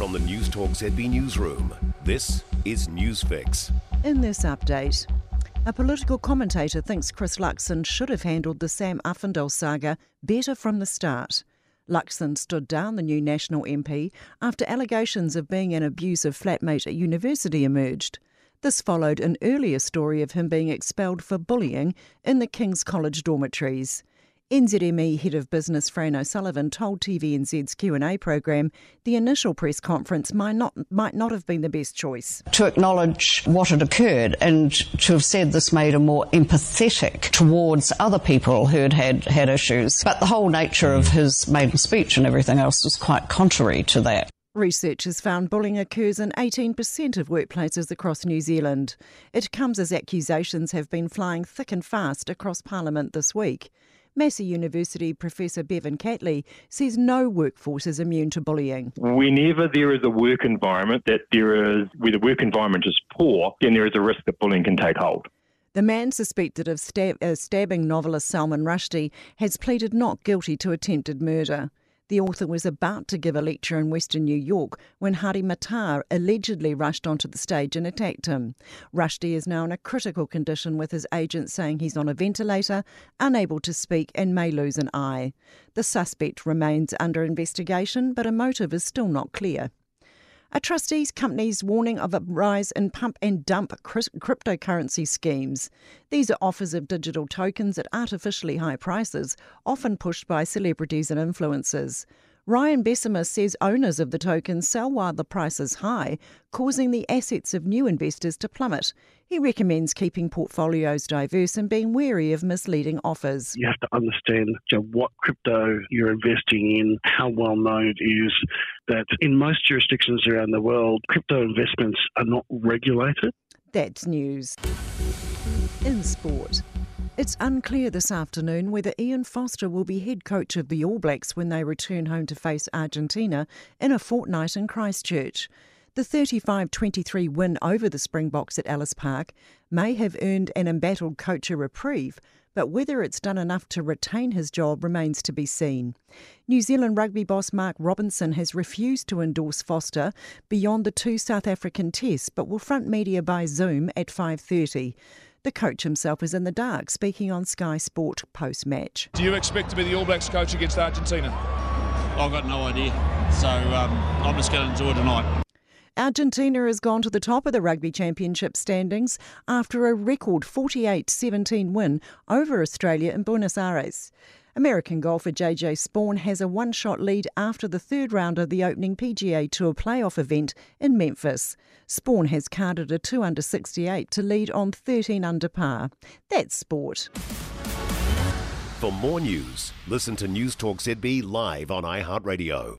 From the Newstalk ZB newsroom, this is Newsfix. In this update, a political commentator thinks Chris Luxon should have handled the Sam Uffindell saga better from the start. Luxon stood down the new National MP after allegations of being an abusive flatmate at university emerged. This followed an earlier story of him being expelled for bullying in the King's College dormitories. NZME head of business Fran O'Sullivan told TVNZ's Q&A program the initial press conference might not might not have been the best choice. To acknowledge what had occurred and to have said this made him more empathetic towards other people who had had, had issues. But the whole nature of his maiden speech and everything else was quite contrary to that. Researchers found bullying occurs in 18% of workplaces across New Zealand. It comes as accusations have been flying thick and fast across Parliament this week. Massey University Professor Bevan Catley says no workforce is immune to bullying. Whenever there is a work environment that there is, where the work environment is poor, then there is a risk that bullying can take hold. The man suspected of stab- uh, stabbing novelist Salman Rushdie has pleaded not guilty to attempted murder. The author was about to give a lecture in Western New York when Hadi Matar allegedly rushed onto the stage and attacked him. Rushdie is now in a critical condition with his agent saying he's on a ventilator, unable to speak, and may lose an eye. The suspect remains under investigation, but a motive is still not clear. A trustees company's warning of a rise in pump and dump cryptocurrency schemes. These are offers of digital tokens at artificially high prices, often pushed by celebrities and influencers. Ryan Bessemer says owners of the tokens sell while the price is high, causing the assets of new investors to plummet. He recommends keeping portfolios diverse and being wary of misleading offers. You have to understand what crypto you're investing in, how well known it is, that in most jurisdictions around the world, crypto investments are not regulated. That's news. In sport. It's unclear this afternoon whether Ian Foster will be head coach of the All Blacks when they return home to face Argentina in a fortnight in Christchurch. The 35 23 win over the Springboks at Ellis Park may have earned an embattled coach a reprieve, but whether it's done enough to retain his job remains to be seen. New Zealand rugby boss Mark Robinson has refused to endorse Foster beyond the two South African tests, but will front media by Zoom at 5:30. The coach himself is in the dark, speaking on Sky Sport post match. Do you expect to be the All Blacks coach against Argentina? I've got no idea. So um, I'm just going to enjoy tonight. Argentina has gone to the top of the Rugby Championship standings after a record 48 17 win over Australia in Buenos Aires. American golfer JJ Spaun has a one shot lead after the third round of the opening PGA Tour playoff event in Memphis. Spaun has carded a 2 under 68 to lead on 13 under par. That's sport. For more news, listen to Newstalk ZB live on iHeartRadio.